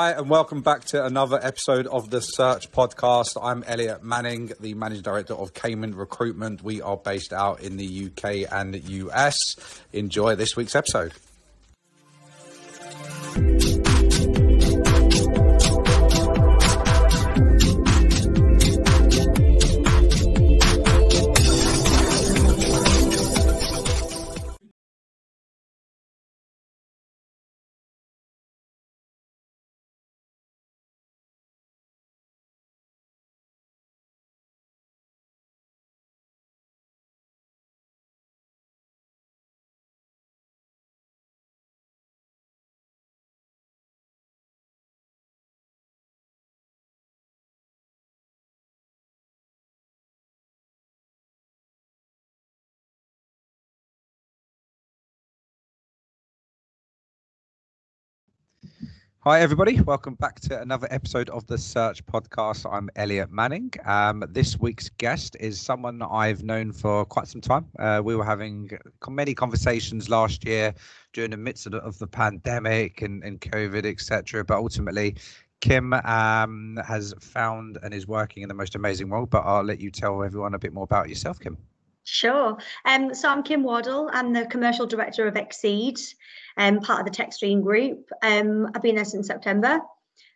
Hi, and welcome back to another episode of the Search Podcast. I'm Elliot Manning, the Managing Director of Kayman Recruitment. We are based out in the UK and US. Enjoy this week's episode. Hi, everybody. Welcome back to another episode of the Search Podcast. I'm Elliot Manning. Um, this week's guest is someone I've known for quite some time. Uh, we were having many conversations last year during the midst of the, of the pandemic and, and COVID, etc. But ultimately, Kim um, has found and is working in the most amazing role. But I'll let you tell everyone a bit more about yourself, Kim. Sure. Um, so I'm Kim Wardle. I'm the commercial director of Xcede um, part of the Techstream group. Um, I've been there since September.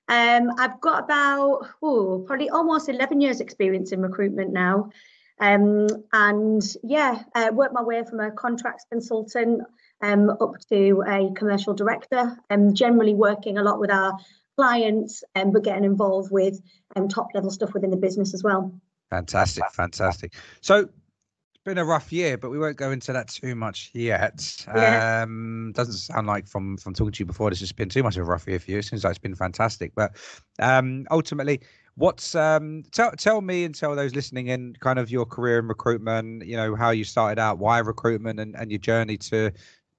Um, I've got about ooh, probably almost 11 years experience in recruitment now. Um, and yeah, uh, worked my way from a contracts consultant um, up to a commercial director, and generally working a lot with our clients, um, but getting involved with um, top level stuff within the business as well. Fantastic, fantastic. So been a rough year, but we won't go into that too much yet. Yeah. Um, doesn't sound like from from talking to you before, this has been too much of a rough year for you. It seems like it's been fantastic. But um, ultimately, what's um, tell tell me and tell those listening in kind of your career in recruitment. You know how you started out, why recruitment, and, and your journey to,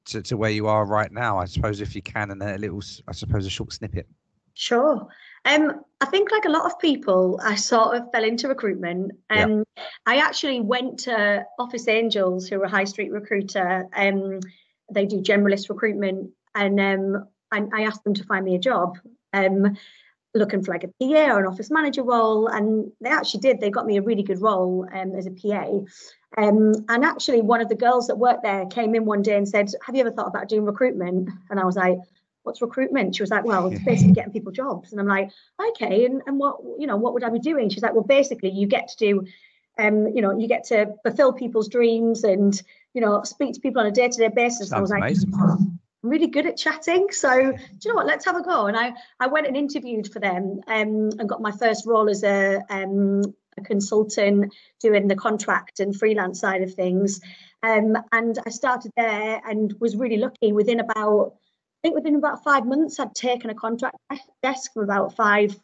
to to where you are right now. I suppose if you can, and then a little, I suppose, a short snippet. Sure. Um, I think, like a lot of people, I sort of fell into recruitment. Um, yeah. I actually went to Office Angels, who are a high street recruiter. Um, they do generalist recruitment, and um, I, I, asked them to find me a job, um, looking for like a PA or an office manager role, and they actually did. They got me a really good role um, as a PA. Um, and actually, one of the girls that worked there came in one day and said, "Have you ever thought about doing recruitment?" And I was like what's recruitment? She was like, well, it's basically getting people jobs. And I'm like, okay, and, and what, you know, what would I be doing? She's like, well, basically you get to do, um, you know, you get to fulfill people's dreams and, you know, speak to people on a day-to-day basis. Sounds I was like, amazing. I'm really good at chatting. So do you know what? Let's have a go. And I, I went and interviewed for them um, and got my first role as a, um, a consultant doing the contract and freelance side of things. Um, and I started there and was really lucky within about think within about five months, I'd taken a contract desk from about five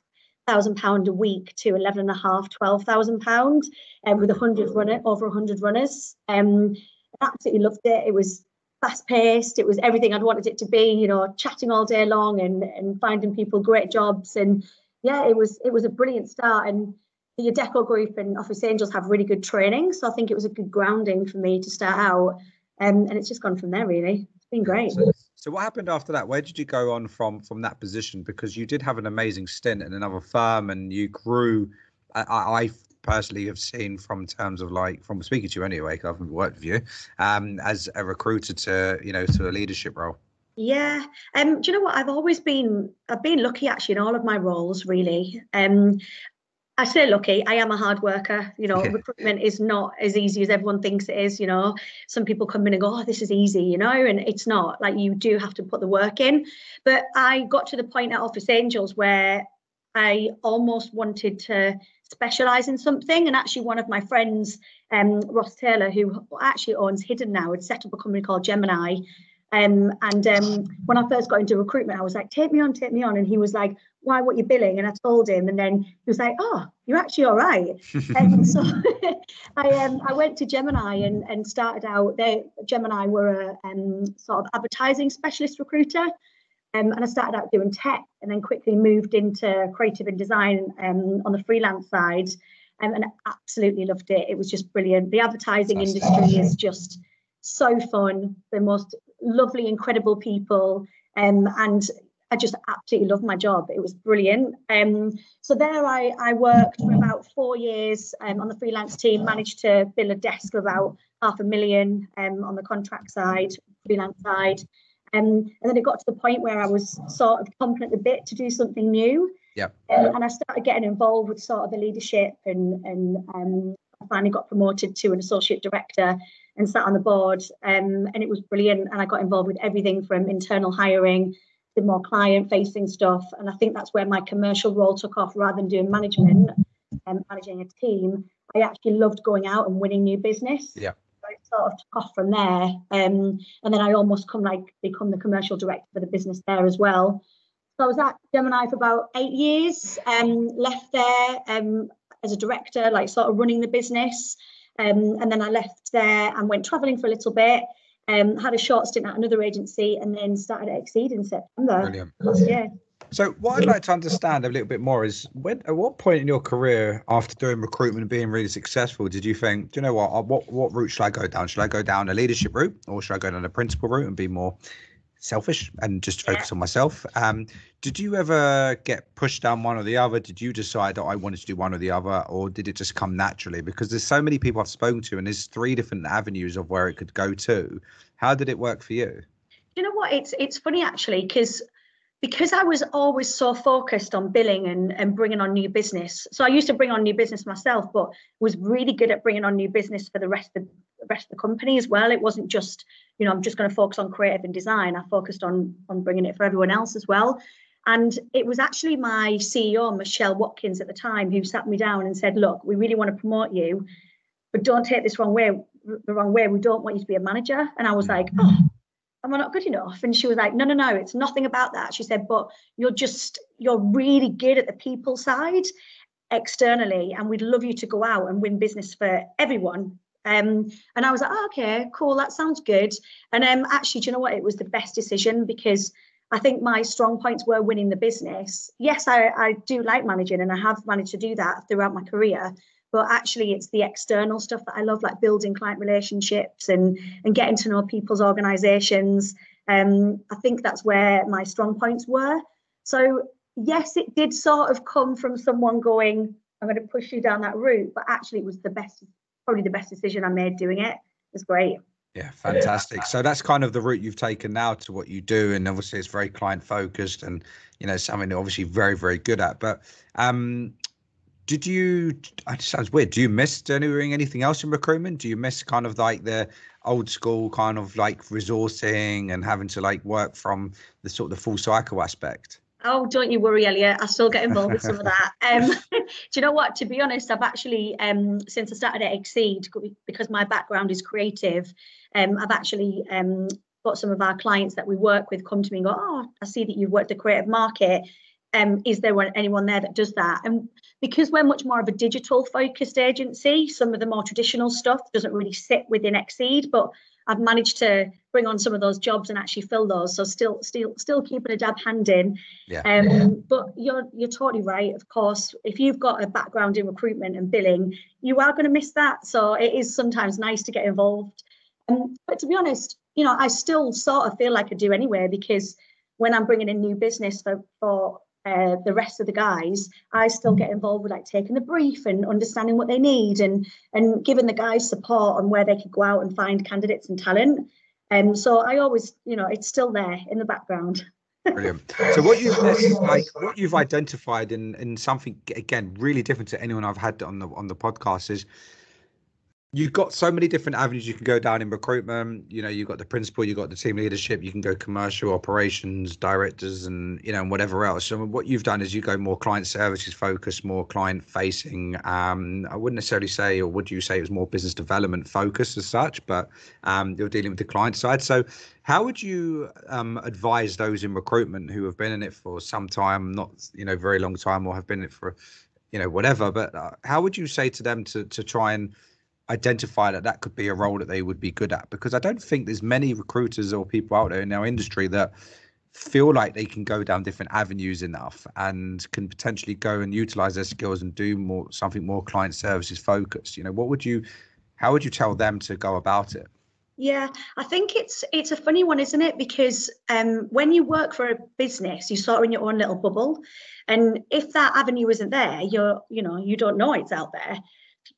thousand pound a week to eleven and a half, twelve thousand pound, and with a hundred runner over a hundred runners. Um, I absolutely loved it. It was fast paced. It was everything I'd wanted it to be. You know, chatting all day long and and finding people great jobs. And yeah, it was it was a brilliant start. And the Adecco Group and Office Angels have really good training, so I think it was a good grounding for me to start out. Um, and it's just gone from there. Really, it's been great. So what happened after that? Where did you go on from from that position? Because you did have an amazing stint in another firm, and you grew. I, I personally have seen from terms of like from speaking to you anyway, because I haven't worked with you, um, as a recruiter to you know to a leadership role. Yeah. Um, do you know what? I've always been I've been lucky actually in all of my roles really. Um, I say lucky. I am a hard worker. You know, yeah. recruitment is not as easy as everyone thinks it is. You know, some people come in and go, "Oh, this is easy," you know, and it's not. Like you do have to put the work in. But I got to the point at Office Angels where I almost wanted to specialize in something. And actually, one of my friends, um, Ross Taylor, who actually owns Hidden now, had set up a company called Gemini. Um, and um, when I first got into recruitment, I was like, take me on, take me on. And he was like, why, what you're billing? And I told him, and then he was like, oh, you're actually all right. and so I, um, I went to Gemini and, and started out there. Gemini were a um, sort of advertising specialist recruiter. Um, and I started out doing tech and then quickly moved into creative and design um, on the freelance side. Um, and I absolutely loved it. It was just brilliant. The advertising That's industry is just so fun. The most lovely, incredible people. Um, and I just absolutely loved my job. It was brilliant. Um, so there I, I worked for about four years um, on the freelance team, managed to build a desk of about half a million um, on the contract side, freelance side. Um, and then it got to the point where I was sort of confident a bit to do something new. Yeah. Um, and I started getting involved with sort of the leadership and and um, I finally got promoted to an associate director and sat on the board. Um, and it was brilliant. And I got involved with everything from internal hiring to more client facing stuff. And I think that's where my commercial role took off rather than doing management and managing a team. I actually loved going out and winning new business. Yeah. So it sort of took off from there. Um, and then I almost come like become the commercial director for the business there as well. So I was at Gemini for about eight years, um, left there um, as a director, like sort of running the business. Um, and then I left there and went traveling for a little bit. Um, had a short stint at another agency and then started at Xcede in September Brilliant. last year. So, what I'd like to understand a little bit more is when, at what point in your career, after doing recruitment and being really successful, did you think, do you know what, uh, what, what route should I go down? Should I go down a leadership route, or should I go down a principal route and be more selfish and just focus Yeah. on myself? Um, did you ever get pushed down one or the other? Did you decide that I wanted to do one or the other, or did it just come naturally? Because there's so many people I've spoken to, and there's three different avenues of where it could go to. How did it work for you? you know what it's it's funny actually because because I was always so focused on billing and, and bringing on new business. So I used to bring on new business myself, but was really good at bringing on new business for the rest of the rest of the company as well. It wasn't just, you know, I'm just going to focus on creative and design. I focused on on bringing it for everyone else as well. And it was actually my CEO, Michelle Watkins, at the time, who sat me down and said, "Look, we really want to promote you, but don't take this wrong way. The wrong way. We don't want you to be a manager." And I was like, mm. "Oh, am I not good enough? And she was like, no, no, no, it's nothing about that. She said, but you're just, you're really good at the people side externally, and we'd love you to go out and win business for everyone. Um, and I was like, oh, okay, cool, that sounds good. And um, actually, do you know what? It was the best decision because I think my strong points were winning the business. Yes, I, I do like managing, and I have managed to do that throughout my career but actually it's the external stuff that I love, like building client relationships and and getting to know people's organizations. Um, I think that's where my strong points were. So yes, it did sort of come from someone going, I'm going to push you down that route, but actually it was the best, probably the best decision I made doing it. It was great. Yeah, fantastic. So that's kind of the route you've taken now to what you do, and obviously it's very client focused, and you know something obviously very very good at. But um, did you? It sounds weird. Do you miss doing anything else in recruitment? Do you miss kind of like the old school kind of like resourcing and having to like work from the sort of the full cycle aspect? Oh, don't you worry, Elliot. I still get involved with some of that. Um, do you know what? To be honest, I've actually, um, since I started at Xcede, because my background is creative, um, I've actually um, got some of our clients that we work with come to me and go, "Oh, I see that you've worked the creative market. Um, is there anyone there that does that?" And because we're much more of a digital focused agency, some of the more traditional stuff doesn't really sit within Xcede, but I've managed to bring on some of those jobs and actually fill those. So still, still, still keeping a dab hand in. Yeah. Um, yeah. But you're you're totally right. Of course, if you've got a background in recruitment and billing, you are going to miss that. So it is sometimes nice to get involved. Um, but to be honest, you know, I still sort of feel like I do anyway because when I'm bringing in new business for for uh, the rest of the guys, I still get involved with like taking the brief and understanding what they need and and giving the guys support on where they could go out and find candidates and talent. And um, so I always, you know, it's still there in the background. Brilliant. So what you've like what you've identified in in something again really different to anyone I've had on the on the podcast is you've got so many different avenues you can go down in recruitment. You know you've got the principal you've got the team leadership you can go commercial operations directors and you know and whatever else. So what you've done is you go more client services focused more client facing. Um i wouldn't necessarily say or would you say it was more business development focused as such but um you're dealing with the client side. So how would you um, advise those in recruitment who have been in it for some time not you know very long time or have been in it for you know whatever but uh, how would you say to them to to try and identify that that could be a role that they would be good at because I don't think there's many recruiters or people out there in our industry that feel like they can go down different avenues enough and can potentially go and utilize their skills and do more something more client services focused you know what would you how would you tell them to go about it Yeah, I think it's it's a funny one, isn't it? Because um, when you work for a business, you sort of in your own little bubble, and if that avenue isn't there, you're you know you don't know it's out there.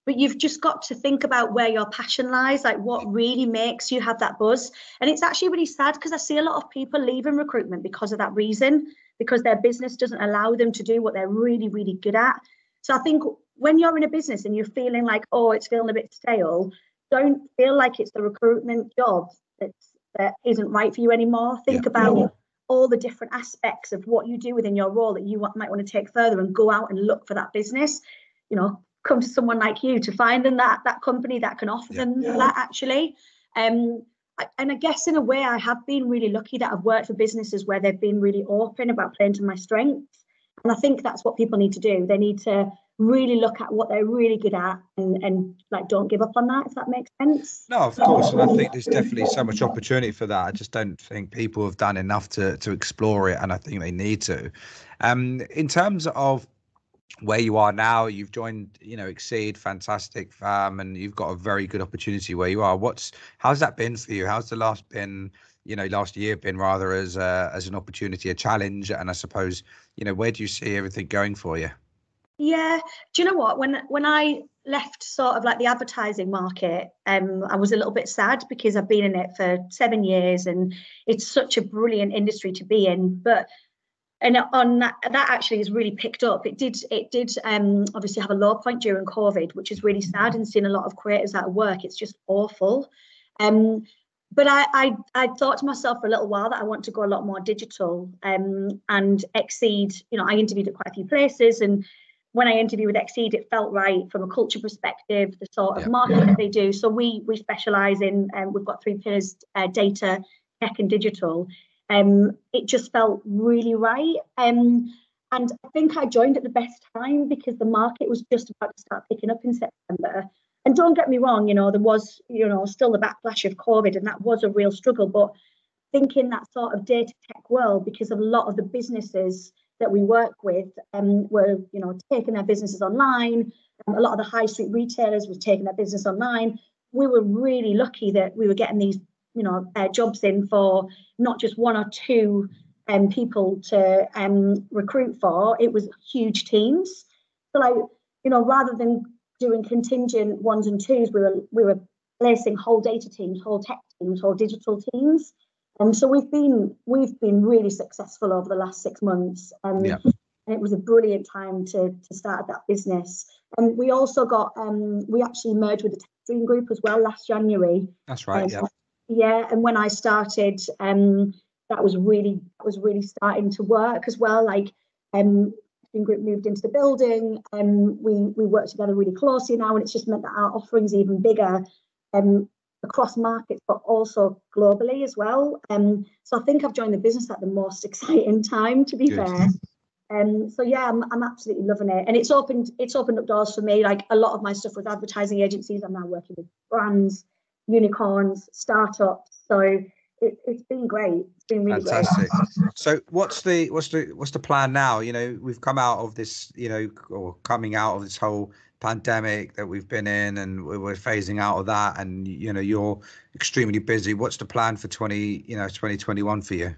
But you've just got to think about where your passion lies, like what really makes you have that buzz. And it's actually really sad because I see a lot of people leaving recruitment because of that reason, because their business doesn't allow them to do what they're really, really good at. So I think when you're in a business and you're feeling like, oh, it's feeling a bit stale, don't feel like it's the recruitment job that's, that isn't right for you anymore. Think yeah. about yeah. all the different aspects of what you do within your role that you might want to take further and go out and look for that business. You know, come to someone like you to find them that that company that can offer yeah. them that actually. Um, and I guess in a way, I have been really lucky that I've worked for businesses where they've been really open about playing to my strengths. And I think that's what people need to do. They need to really look at what they're really good at and, and like don't give up on that if that makes sense no of course and i think there's definitely so much opportunity for that i just don't think people have done enough to to explore it and i think they need to um in terms of where you are now you've joined you know Xcede fantastic fam and you've got a very good opportunity where you are what's how's that been for you how's the last been you know last year been rather as a, as an opportunity a challenge and i suppose you know where do you see everything going for you yeah, do you know what? When when I left sort of like the advertising market, um, I was a little bit sad because I've been in it for seven years and it's such a brilliant industry to be in. But and on that, that actually has really picked up. It did it did um, obviously have a low point during COVID, which is really sad and seeing a lot of creators out of work. It's just awful. Um, but I, I, I thought to myself for a little while that I want to go a lot more digital um, and Xcede. You know, I interviewed at quite a few places and when I interviewed with Xcede, it felt right from a culture perspective, the sort of yeah. marketing that they do. So we we specialize in, um, we've got three pillars: uh, data, tech, and digital. Um, it just felt really right. Um, and I think I joined at the best time because the market was just about to start picking up in September. And don't get me wrong, you know, there was, you know, still the backlash of COVID, and that was a real struggle. But thinking that sort of data tech world, because a lot of the businesses that we work with um, were, you know, taking their businesses online. Um, a lot of the high street retailers were taking their business online. We were really lucky that we were getting these, you know, uh, jobs in for not just one or two um, people to um, recruit for. It was huge teams. So, like, you know, rather than doing contingent ones and twos, we were we were placing whole data teams, whole tech teams, whole digital teams. Um, so we've been we've been really successful over the last six months. Um, yeah. And it was a brilliant time to to start that business. And um, we also got um, we actually merged with the Techstream Group as well last January. That's right. Um, yeah. Yeah, and when I started, um, that was really that was really starting to work as well. Like, um, Group moved into the building, and um, we we work together really closely now, and it's just meant that our offerings even bigger. Um, across markets, but also globally as well. Um, so I think I've joined the business at the most exciting time, to be Good. fair. Um, so yeah, I'm, I'm absolutely loving it, and it's opened it's opened up doors for me. Like a lot of my stuff with advertising agencies, I'm now working with brands, unicorns, startups. So it, has been great. It's been really fantastic. Great. So what's the what's the what's the plan now? You know, we've come out of this, you know, or coming out of this whole pandemic that we've been in and we're phasing out of that and you know you're extremely busy what's the plan for 20 you know 2021 for you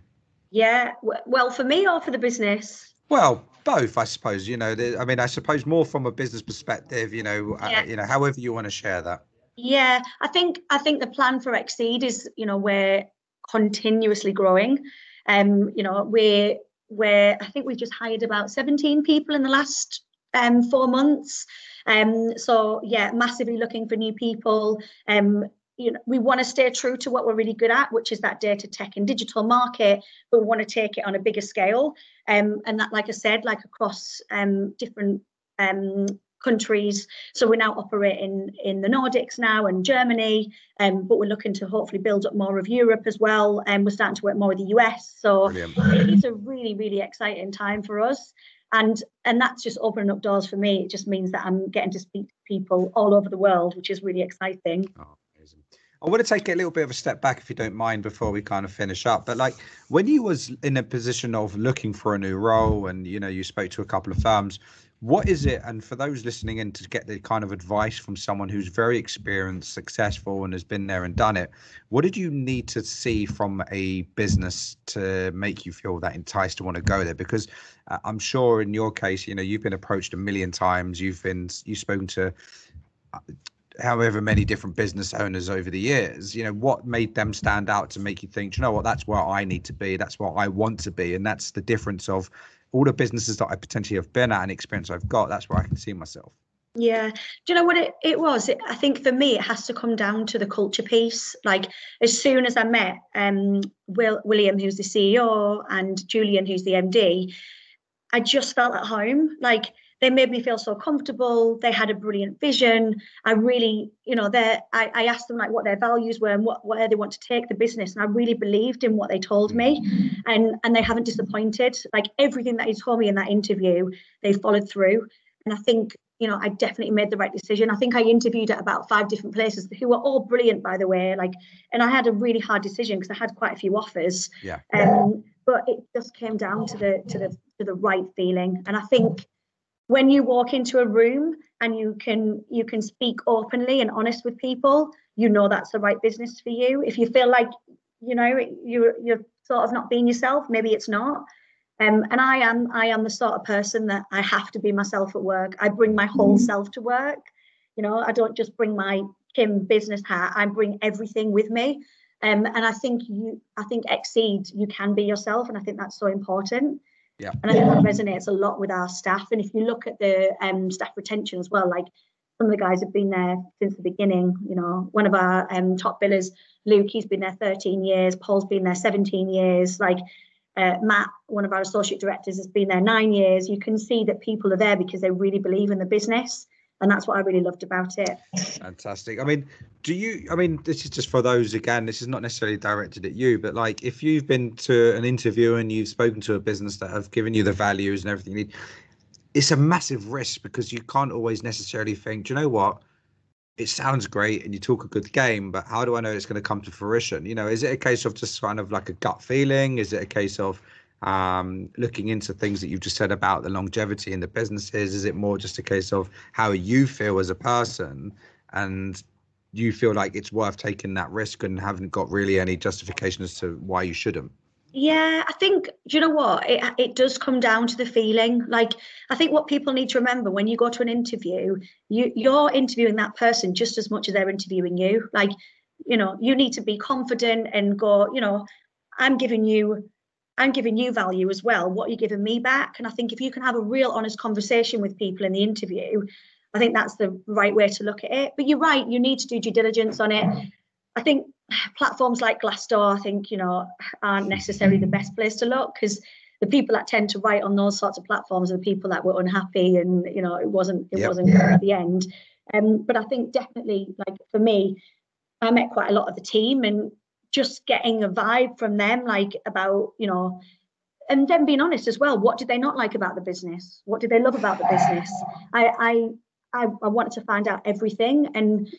yeah well for me or for the business well both i suppose you know i mean i suppose more from a business perspective you know uh, yeah. uh, you know however you want to share that yeah i think i think the plan for Xcede is you know we're continuously growing um you know we're we're i think we've just hired about 17 people in the last um four months um, so yeah, massively looking for new people. Um, you know, we want to stay true to what we're really good at, which is that data tech and digital market, but we want to take it on a bigger scale. Um, and that, like I said, like across um, different um, countries. So we're now operating in the Nordics now and Germany, um, but we're looking to hopefully build up more of Europe as well. And we're starting to work more with the US. So Brilliant. it's a really, really exciting time for us and and that's just opening up doors for me it just means that i'm getting to speak to people all over the world which is really exciting oh, I want to take a little bit of a step back, if you don't mind, before we kind of finish up. But like when you was in a position of looking for a new role, and you know you spoke to a couple of firms, what is it? And for those listening in to get the kind of advice from someone who's very experienced, successful, and has been there and done it, what did you need to see from a business to make you feel that enticed to want to go there? Because uh, I'm sure in your case, you know, you've been approached a million times. You've been you've spoken to uh, however many different business owners over the years you know what made them stand out to make you think you know what that's where i need to be that's what i want to be and that's the difference of all the businesses that i potentially have been at and experience i've got that's where i can see myself. Yeah. Do you know what it, it was? It, i think for me it has to come down to the culture piece. Like as soon as i met um will william who's the ceo and julian who's the md i just felt at home. Like they made me feel so comfortable. They had a brilliant vision. I really, you know, they I, I asked them like what their values were and what where they want to take the business. And I really believed in what they told me. And and they haven't disappointed. Like everything that he told me in that interview, they followed through. And I think you know, I definitely made the right decision. I think I interviewed at about five different places who were all brilliant, by the way. Like, and I had a really hard decision because I had quite a few offers. Yeah. Um, but it just came down to the to the to the right feeling. And I think when you walk into a room and you can you can speak openly and honest with people you know that's the right business for you. If you feel like you know you're you're sort of not being yourself maybe it's not. Um, and i am i am the sort of person that i have to be myself at work. I bring my whole mm-hmm. self to work. You know i don't just bring my kim business hat. I bring everything with me. Um, and i think you i think Xcede you can be yourself and i think that's so important yeah. And I think that resonates a lot with our staff. And if you look at the um, staff retention as well, like some of the guys have been there since the beginning. You know, one of our um, top billers, Luke, he's been there 13 years. Paul's been there 17 years. Like uh, Matt, one of our associate directors, has been there nine years. You can see that people are there because they really believe in the business and that's what I really loved about it. Fantastic. I mean, do you? I mean, this is just for those again. This is not necessarily directed at you, but like if you've been to an interview and you've spoken to a business that have given you the values and everything you need, it's a massive risk because you can't always necessarily think. Do you know what? It sounds great and you talk a good game, but how do I know it's going to come to fruition? You know, is it a case of just kind of like a gut feeling? Is it a case of um, looking into things that you've just said about the longevity in the businesses? Is it more just a case of how you feel as a person and you feel like it's worth taking that risk and haven't got really any justification as to why you shouldn't? Yeah, I think, do you know what? It, it does come down to the feeling. Like, I think what people need to remember when you go to an interview, you, you're interviewing that person just as much as they're interviewing you. Like, you know, you need to be confident and go, you know, I'm giving you I'm giving you value as well. What are you giving me back? And I think if you can have a real honest conversation with people in the interview, I think that's the right way to look at it. But you're right, you need to do due diligence on it. I think platforms like Glassdoor, I think, you know, aren't necessarily the best place to look because the people that tend to write on those sorts of platforms are the people that were unhappy and, you know, it wasn't it yep. wasn't good at the end. Um, but I think definitely like for me, I met quite a lot of the team and just getting a vibe from them, like about, you know, and then being honest as well. What did they not like about the business? What did they love about the business? I, I, I, I wanted to find out everything, and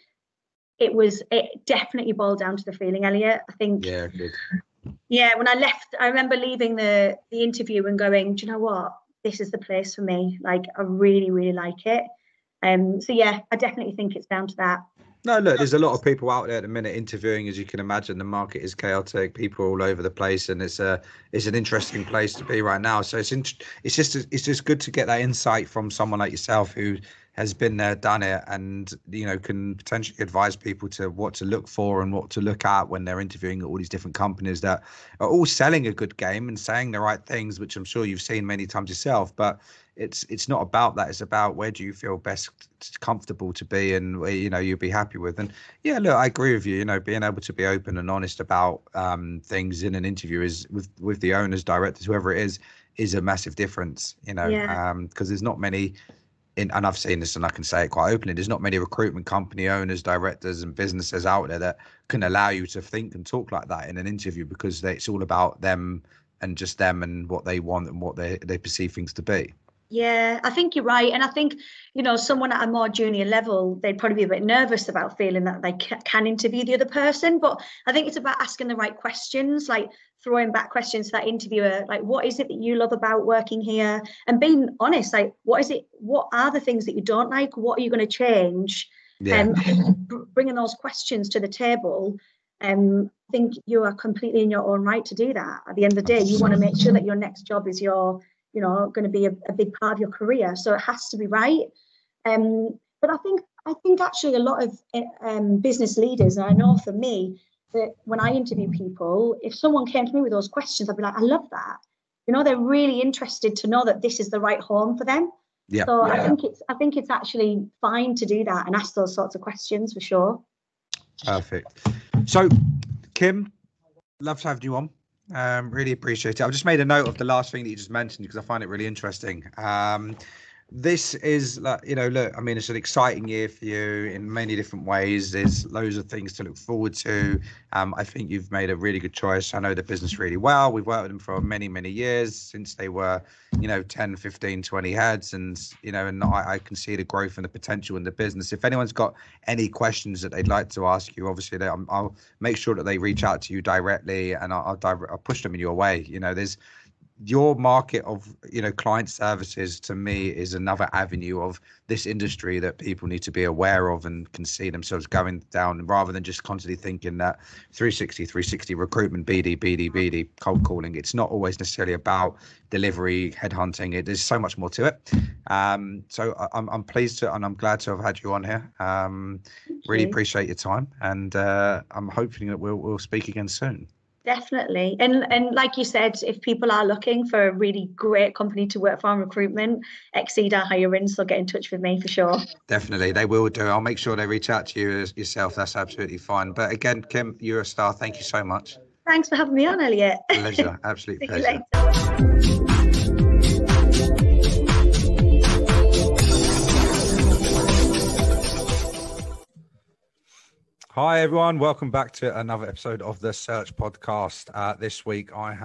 it was it definitely boiled down to the feeling, Elliot. I think. Yeah, good. Yeah, when I left, I remember leaving the the interview and going, do you know what? This is the place for me. Like, I really, really like it. Um, so yeah, I definitely think it's down to that. No, look, there's a lot of people out there at the minute interviewing, as you can imagine. The market is chaotic, people all over the place, and it's a it's an interesting place to be right now. So it's in, it's just it's just good to get that insight from someone like yourself who has been there, done it, and you know can potentially advise people to what to look for and what to look at when they're interviewing all these different companies that are all selling a good game and saying the right things, which I'm sure you've seen many times yourself. But it's it's not about that it's about where do you feel best comfortable to be and where you know you'll be happy with and yeah look i agree with you you know being able to be open and honest about um, things in an interview is with with the owners directors whoever it is is a massive difference you know because yeah. um, there's not many in, and I've seen this and I can say it quite openly. There's not many recruitment company owners, directors, and businesses out there that can allow you to think and talk like that in an interview because they, it's all about them and just them and what they want and what they they perceive things to be. Yeah, I think you're right. And I think, you know, someone at a more junior level, they'd probably be a bit nervous about feeling that they can interview the other person. But I think it's about asking the right questions, like throwing back questions to that interviewer, like, what is it that you love about working here? And being honest, like, what is it? What are the things that you don't like? What are you going to change? Yeah. And bringing those questions to the table. Um, I think you are completely in your own right to do that. At the end of the day, you want to make sure that your next job is your you know going to be a, a big part of your career so it has to be right. Um, but i think i think actually a lot of um, business leaders and i know for me that when i interview people if someone came to me with those questions i'd be like i love that. You know they're really interested to know that this is the right home for them. Yeah, so yeah. i think it's i think it's actually fine to do that and ask those sorts of questions for sure. Perfect. So kim love to have you on um, really appreciate it. I've just made a note of the last thing that you just mentioned because I find it really interesting. Um, this is like you know look i mean it's an exciting year for you in many different ways. There's loads of things to look forward to. Um, i think you've made a really good choice. I know the business really well. We've worked with them for many many years since they were you know 10 15 20 heads. And you know and I, I can see the growth and the potential in the business. If anyone's got any questions that they'd like to ask you obviously they, i'll make sure that they reach out to you directly and i'll, I'll, I'll push them in your way. You know there's your market of you know client services to me is another avenue of this industry that people need to be aware of and can see themselves going down rather than just constantly thinking that 360 360 recruitment bd bd bd cold calling. It's not always necessarily about delivery headhunting. It there's so much more to it. Um, so I'm, I'm pleased to and i'm glad to have had you on here. Um, really appreciate your time and uh, i'm hoping that we'll, we'll speak again soon Definitely. And and like you said, if people are looking for a really great company to work for on recruitment, Xcede are hiring, so get in touch with me for sure. Definitely. They will do. I'll make sure they reach out to you yourself. That's absolutely fine. But again, Kim, you're a star. Thank you so much. Thanks for having me on, Elliot. Pleasure. Absolute pleasure. Hi, everyone. Welcome back to another episode of the Search Podcast. Uh, this week, I have